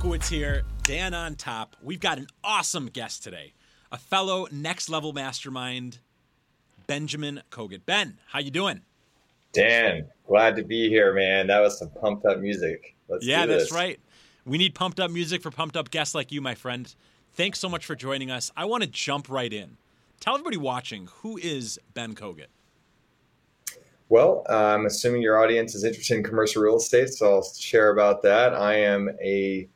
Lukowitz here, Dan on top. We've got an awesome guest today, a fellow next level mastermind, Benjamin Kogut. Ben, how you doing? Dan, glad to be here, man. That was some pumped up music. Let's yeah, that's right. We need pumped up music for pumped up guests like you, my friend. Thanks so much for joining us. I want to jump right in. Tell everybody watching who is Ben Kogut? Well, uh, I'm assuming your audience is interested in commercial real estate, so I'll share about that. I am a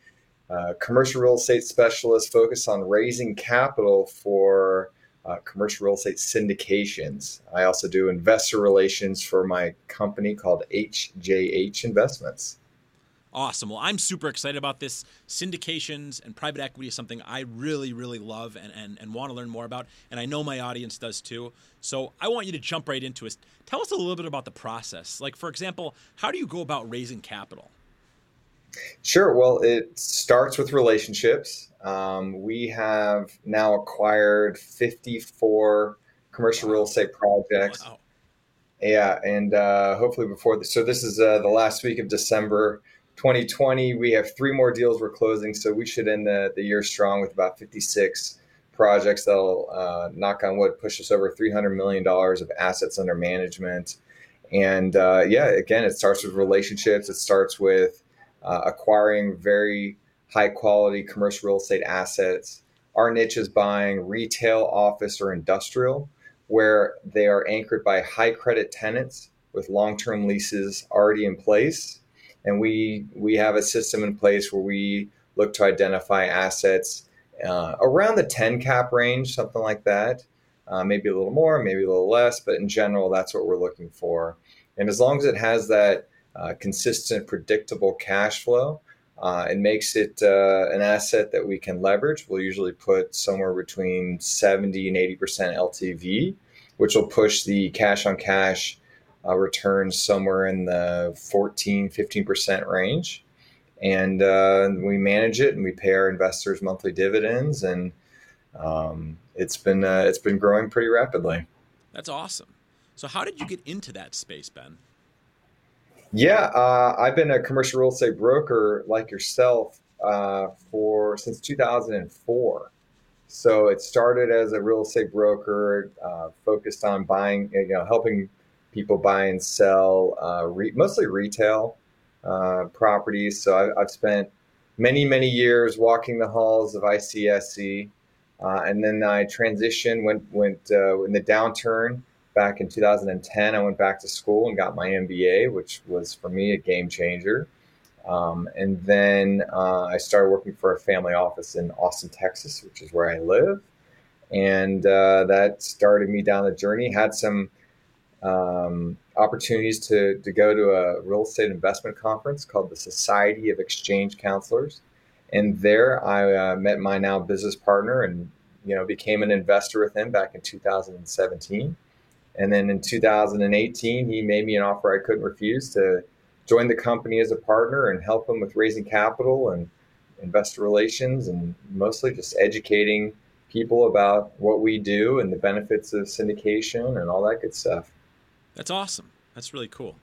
uh, commercial real estate specialist focused on raising capital for uh, commercial real estate syndications. I also do investor relations for my company called HJH Investments. Awesome. Well, I'm super excited about this. Syndications and private equity is something I really, really love and, and, and want to learn more about. And I know my audience does too. So I want you to jump right into it. Tell us a little bit about the process. Like, for example, how do you go about raising capital? Sure. Well, it starts with relationships. Um, we have now acquired 54 commercial wow. real estate projects. Wow. Yeah, and uh, hopefully before this. So this is uh, the last week of December. 2020, we have three more deals we're closing, so we should end the, the year strong with about 56 projects that'll uh, knock on wood push us over 300 million dollars of assets under management. And uh, yeah, again, it starts with relationships. It starts with uh, acquiring very high quality commercial real estate assets. Our niche is buying retail, office, or industrial, where they are anchored by high credit tenants with long term leases already in place and we we have a system in place where we look to identify assets uh, around the 10 cap range, something like that. Uh, maybe a little more, maybe a little less, but in general, that's what we're looking for. And as long as it has that uh, consistent, predictable cash flow, uh, it makes it uh, an asset that we can leverage. We'll usually put somewhere between 70 and 80% LTV, which will push the cash on cash uh, returns somewhere in the 14, 15% range. And uh, we manage it and we pay our investors monthly dividends. And um, it's been uh, it's been growing pretty rapidly. That's awesome. So, how did you get into that space, Ben? Yeah, uh, I've been a commercial real estate broker like yourself uh, for since 2004. So it started as a real estate broker, uh, focused on buying, you know, helping people buy and sell uh, re- mostly retail uh, properties. So I, have spent many, many years walking the halls of ICSC. Uh, and then I transitioned, went, went in the downturn back in 2010. I went back to school and got my MBA, which was for me a game changer. Um, and then uh, I started working for a family office in Austin, Texas, which is where I live. And uh, that started me down the journey. Had some um, opportunities to, to go to a real estate investment conference called the Society of Exchange Counselors. And there I uh, met my now business partner and, you know, became an investor with him back in 2017. And then in 2018, he made me an offer I couldn't refuse to join the company as a partner and help him with raising capital and investor relations and mostly just educating people about what we do and the benefits of syndication and all that good stuff. That's awesome. That's really cool.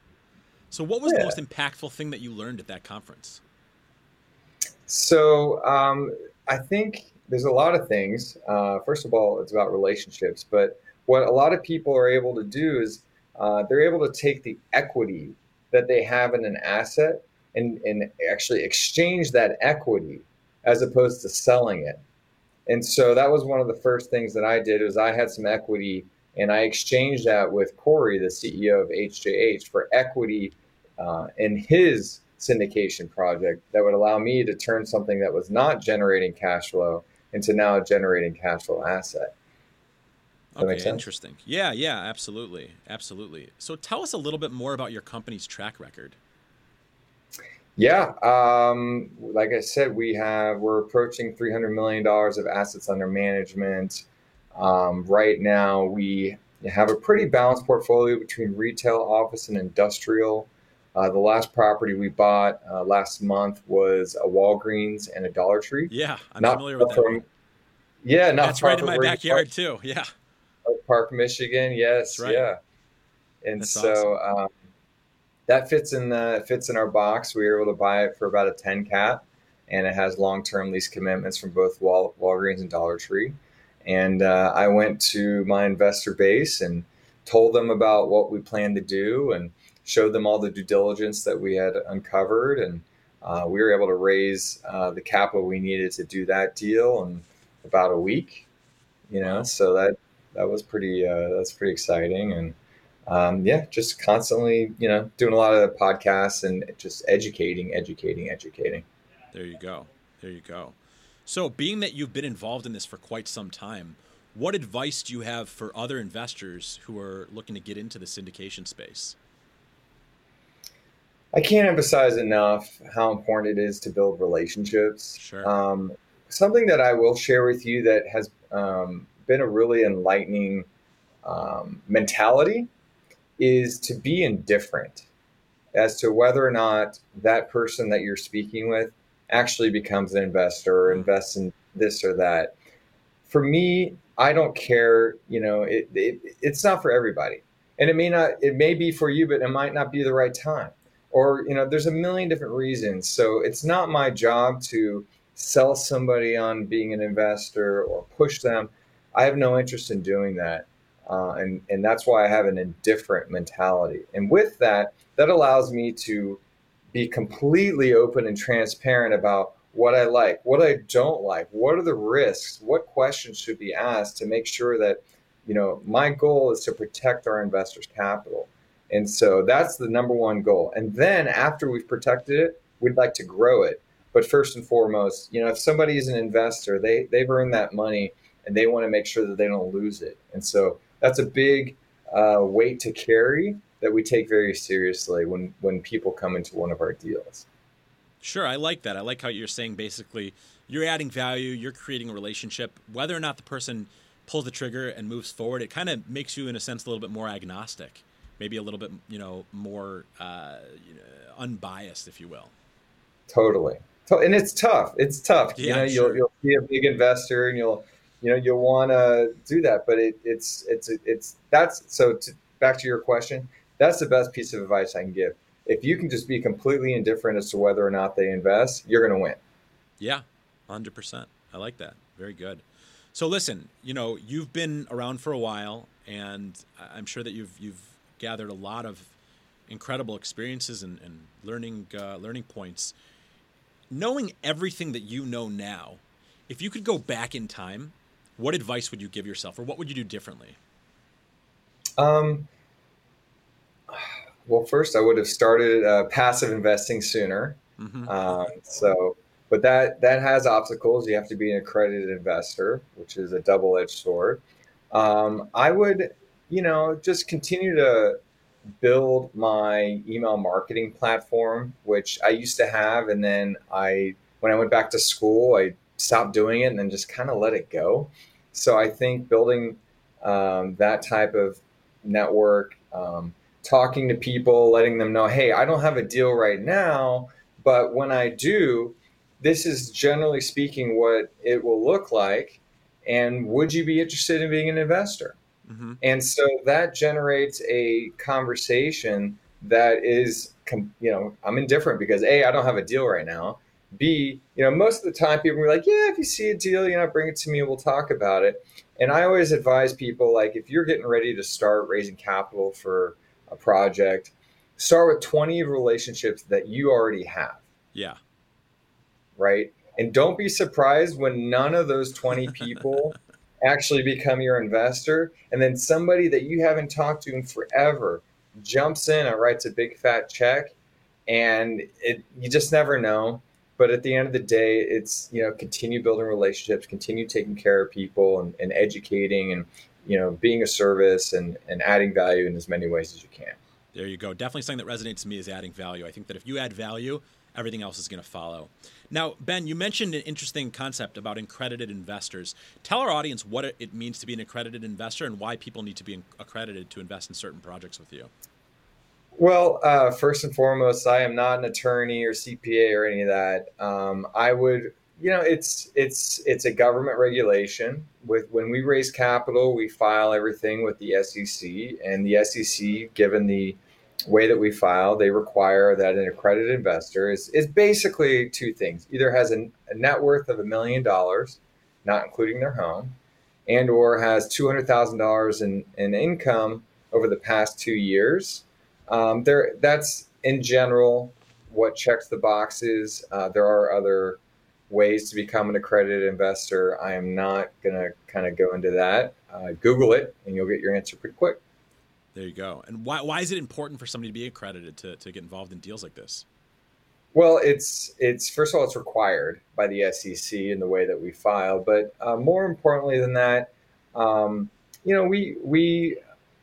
So, what was yeah. the most impactful thing that you learned at that conference? So, um, I think there's a lot of things. Uh, first of all, it's about relationships. But what a lot of people are able to do is uh, they're able to take the equity that they have in an asset and, and actually exchange that equity as opposed to selling it. And so that was one of the first things that I did was I had some equity and I exchanged that with Corey, the CEO of HJH, for equity uh, in his syndication project that would allow me to turn something that was not generating cash flow into now a generating cash flow asset. Does okay, interesting. Yeah, yeah, absolutely, absolutely. So, tell us a little bit more about your company's track record. Yeah, um, like I said, we have we're approaching three hundred million dollars of assets under management. Um, right now, we have a pretty balanced portfolio between retail, office, and industrial. Uh, the last property we bought uh, last month was a Walgreens and a Dollar Tree. Yeah, I'm not familiar with that. From, yeah, not that's right in my backyard too. Yeah, Park, Michigan. Yes, right. yeah. And That's so awesome. um, that fits in the fits in our box. We were able to buy it for about a 10 cap, and it has long term lease commitments from both Wal- Walgreens and Dollar Tree. And uh, I went to my investor base and told them about what we planned to do and showed them all the due diligence that we had uncovered. And uh, we were able to raise uh, the capital we needed to do that deal in about a week. You know, so that that was pretty uh, that's pretty exciting and um, yeah, just constantly you know doing a lot of podcasts and just educating, educating, educating. There you go. There you go. So, being that you've been involved in this for quite some time, what advice do you have for other investors who are looking to get into the syndication space? I can't emphasize enough how important it is to build relationships. Sure. Um, something that I will share with you that has um, been a really enlightening um, mentality is to be indifferent as to whether or not that person that you're speaking with actually becomes an investor or invests in this or that. For me, I don't care. You know, it, it, it's not for everybody, and it may not. It may be for you, but it might not be the right time. Or you know, there's a million different reasons. So it's not my job to sell somebody on being an investor or push them. I have no interest in doing that. Uh, and, and that's why I have an indifferent mentality. And with that, that allows me to be completely open and transparent about what I like, what I don't like, what are the risks, what questions should be asked to make sure that, you know, my goal is to protect our investors' capital. And so that's the number one goal. And then after we've protected it, we'd like to grow it. But first and foremost, you know, if somebody is an investor, they they've earned that money and they want to make sure that they don't lose it. And so that's a big uh, weight to carry that we take very seriously when when people come into one of our deals. Sure, I like that. I like how you're saying basically you're adding value, you're creating a relationship, whether or not the person pulls the trigger and moves forward. It kind of makes you, in a sense, a little bit more agnostic, maybe a little bit, you know, more uh, you know, unbiased, if you will. Totally, and it's tough. It's tough. Yeah, you know, sure. you'll you'll be a big investor, and you'll you know you'll want to do that, but it, it's it's it's that's so. To, back to your question, that's the best piece of advice I can give. If you can just be completely indifferent as to whether or not they invest, you're going to win. Yeah, 100%. I like that. Very good. So listen, you know, you've been around for a while and I'm sure that you've you've gathered a lot of incredible experiences and, and learning uh, learning points. Knowing everything that you know now, if you could go back in time, what advice would you give yourself or what would you do differently? Um, well, first I would have started uh, passive investing sooner. Mm-hmm. Uh, so, but that that has obstacles. You have to be an accredited investor, which is a double-edged sword. Um, I would, you know, just continue to build my email marketing platform, which I used to have, and then I, when I went back to school, I stopped doing it and then just kind of let it go. So I think building um, that type of network. Um, talking to people, letting them know, hey, I don't have a deal right now, but when I do, this is generally speaking what it will look like. And would you be interested in being an investor? Mm-hmm. And so that generates a conversation that is, you know, I'm indifferent because A, I don't have a deal right now. B, you know, most of the time people are like, yeah, if you see a deal, you know, bring it to me and we'll talk about it. And I always advise people like, if you're getting ready to start raising capital for a project, start with 20 relationships that you already have. Yeah. Right. And don't be surprised when none of those 20 people actually become your investor. And then somebody that you haven't talked to in forever jumps in and writes a big fat check. And it, you just never know. But at the end of the day, it's, you know, continue building relationships, continue taking care of people and, and educating and, you know, being a service and, and adding value in as many ways as you can. There you go. Definitely something that resonates to me is adding value. I think that if you add value, everything else is going to follow. Now, Ben, you mentioned an interesting concept about accredited investors. Tell our audience what it means to be an accredited investor and why people need to be accredited to invest in certain projects with you. Well, uh, first and foremost, I am not an attorney or CPA or any of that. Um, I would you know, it's it's it's a government regulation. With when we raise capital, we file everything with the SEC, and the SEC, given the way that we file, they require that an accredited investor is, is basically two things: either has a, a net worth of a million dollars, not including their home, and or has two hundred thousand dollars in in income over the past two years. Um, there, that's in general what checks the boxes. Uh, there are other ways to become an accredited investor. I am not going to kind of go into that. Uh, Google it, and you'll get your answer pretty quick. There you go. And why, why is it important for somebody to be accredited to, to get involved in deals like this? Well, it's it's first of all, it's required by the SEC in the way that we file, but uh, more importantly than that, um, you know, we we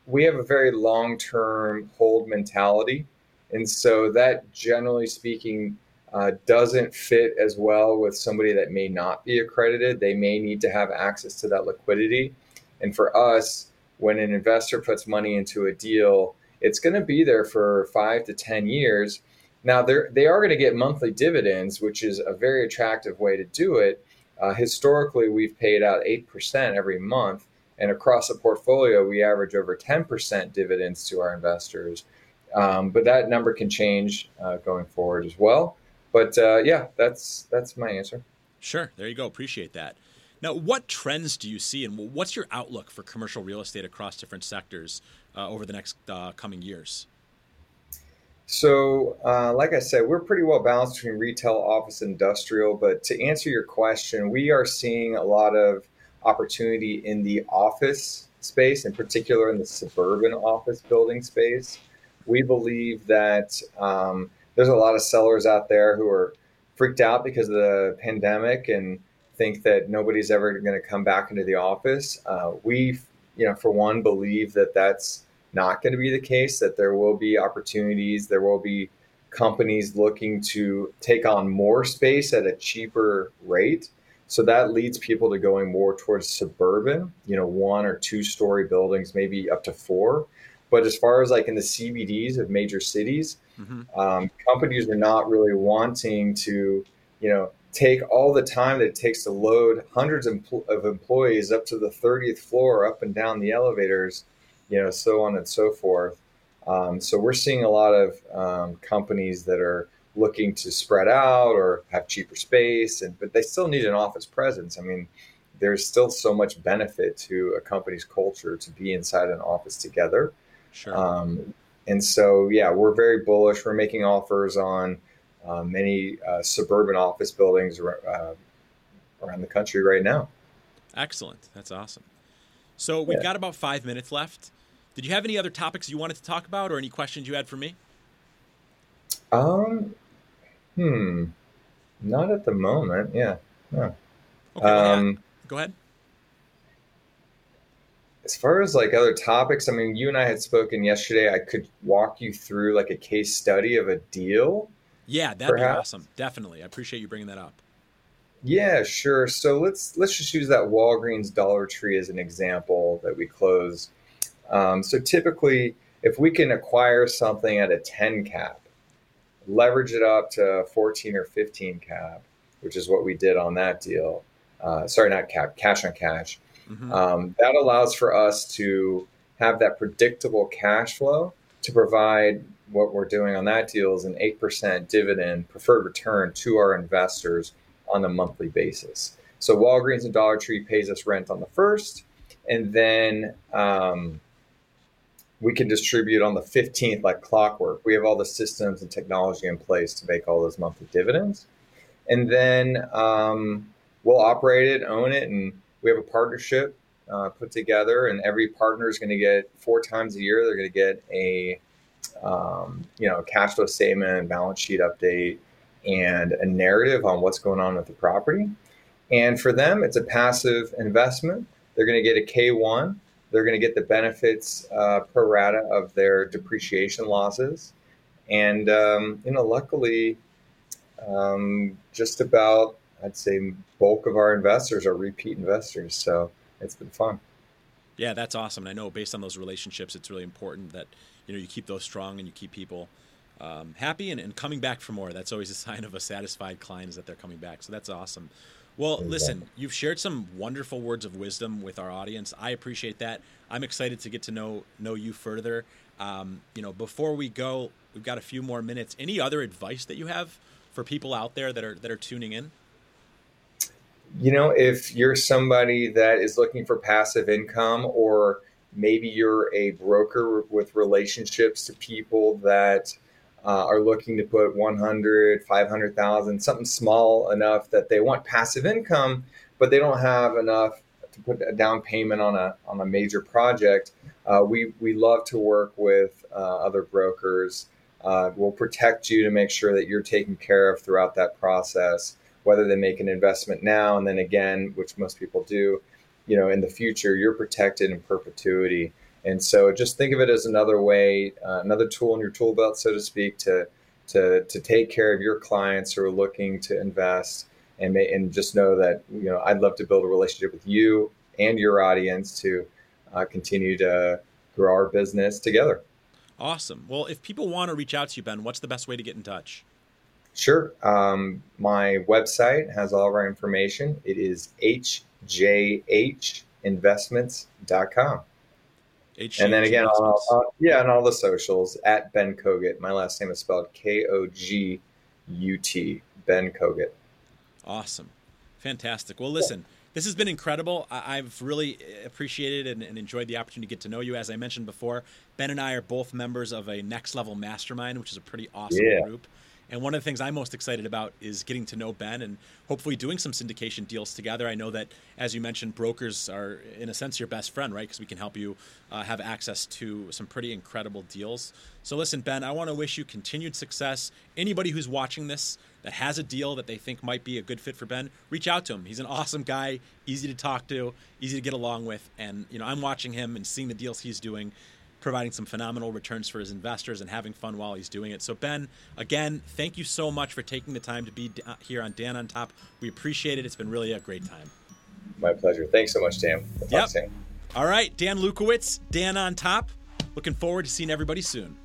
we have a very long term hold mentality, and so that generally speaking uh, doesn't fit as well with somebody that may not be accredited. They may need to have access to that liquidity, and for us, when an investor puts money into a deal, it's going to be there for five to 10 years. Now, they're, they are going to get monthly dividends, which is a very attractive way to do it. Uh, historically, we've paid out 8% every month. And across the portfolio, we average over 10% dividends to our investors. Um, but that number can change uh, going forward as well. But uh, yeah, that's that's my answer. Sure. There you go. Appreciate that. Now, what trends do you see, and what's your outlook for commercial real estate across different sectors uh, over the next uh, coming years? So, uh, like I said, we're pretty well balanced between retail, office, industrial. But to answer your question, we are seeing a lot of opportunity in the office space, in particular in the suburban office building space. We believe that um, there's a lot of sellers out there who are freaked out because of the pandemic and think that nobody's ever going to come back into the office. Uh, we, you know, for one, believe that that's not going to be the case. That there will be opportunities. There will be companies looking to take on more space at a cheaper rate. So that leads people to going more towards suburban, you know, one or two story buildings, maybe up to four. But as far as like in the CBDs of major cities, mm-hmm. um, companies are not really wanting to, you know, take all the time that it takes to load hundreds of employees up to the 30th floor, up and down the elevators, you know, so on and so forth. Um, so we're seeing a lot of um, companies that are looking to spread out or have cheaper space, and but they still need an office presence. I mean, there's still so much benefit to a company's culture to be inside an office together. Sure. Um, and so, yeah, we're very bullish. We're making offers on uh, many uh, suburban office buildings uh, around the country right now. Excellent. That's awesome. So we've yeah. got about five minutes left. Did you have any other topics you wanted to talk about, or any questions you had for me? Um, hmm, not at the moment. Yeah, no. Okay, um, go ahead. As far as like other topics, I mean, you and I had spoken yesterday. I could walk you through like a case study of a deal yeah, that'd perhaps. be awesome. Definitely. I appreciate you bringing that up. Yeah, sure. So let's let's just use that Walgreens Dollar Tree as an example that we close. Um, so typically, if we can acquire something at a 10 cap, leverage it up to 14 or 15 cap, which is what we did on that deal. Uh, sorry, not cap, cash on cash. Mm-hmm. Um, that allows for us to have that predictable cash flow to provide what we're doing on that deal is an 8% dividend preferred return to our investors on a monthly basis. So Walgreens and Dollar Tree pays us rent on the first, and then um, we can distribute on the 15th like clockwork. We have all the systems and technology in place to make all those monthly dividends. And then um, we'll operate it, own it, and we have a partnership uh, put together, and every partner is going to get four times a year, they're going to get a um, you know, cash flow statement, balance sheet update, and a narrative on what's going on with the property. And for them, it's a passive investment. They're going to get a K1. They're going to get the benefits uh, pro rata of their depreciation losses. And, um, you know, luckily, um, just about, I'd say, bulk of our investors are repeat investors. So it's been fun. Yeah, that's awesome. And I know based on those relationships, it's really important that you know you keep those strong and you keep people um, happy and, and, coming back for more. That's always a sign of a satisfied client is that they're coming back. So that's awesome. Well, listen, you've shared some wonderful words of wisdom with our audience. I appreciate that. I'm excited to get to know know you further. Um, you know, before we go, we've got a few more minutes. Any other advice that you have for people out there that are that are tuning in? You know, if you're somebody that is looking for passive income or maybe you're a broker with relationships to people that uh, are looking to put 100 500000 something small enough that they want passive income but they don't have enough to put a down payment on a, on a major project. Uh, we, we love to work with uh, other brokers. Uh, we'll protect you to make sure that you're taken care of throughout that process whether they make an investment now and then again which most people do you know in the future you're protected in perpetuity and so just think of it as another way uh, another tool in your tool belt so to speak to to to take care of your clients who are looking to invest and may, and just know that you know I'd love to build a relationship with you and your audience to uh, continue to grow our business together. Awesome. Well, if people want to reach out to you, Ben, what's the best way to get in touch? Sure. Um, my website has all of our information. It is hjhinvestments.com. And then again, on all, uh, yeah, on all the socials at Ben Kogut. My last name is spelled K O G U T. Ben Kogut. Awesome, fantastic. Well, listen, this has been incredible. I- have really appreciated and, and, enjoyed the opportunity to get to know you. As I mentioned before, Ben and I are both members of a Next Level Mastermind, which is a pretty awesome yeah. group. And one of the things I'm most excited about is getting to know Ben and hopefully doing some syndication deals together. I know that, as you mentioned, brokers are, in a sense, your best friend, right? Because we can help you uh, have access to some pretty incredible deals. So, listen, Ben, I want to wish you continued success. Anybody who's watching this that has a deal that they think might be a good fit for Ben, reach out to him. He's an awesome guy, easy to talk to, easy to get along with. And, you know, I'm watching him and seeing the deals he's doing providing some phenomenal returns for his investors and having fun while he's doing it. So, Ben, again, thank you so much for taking the time to be uh, here on Dan on Top. We appreciate it. It's been really a great time. My pleasure. Thanks so much, Dan. Yep. All right, Dan Lukowitz, Dan on Top. Looking forward to seeing everybody soon.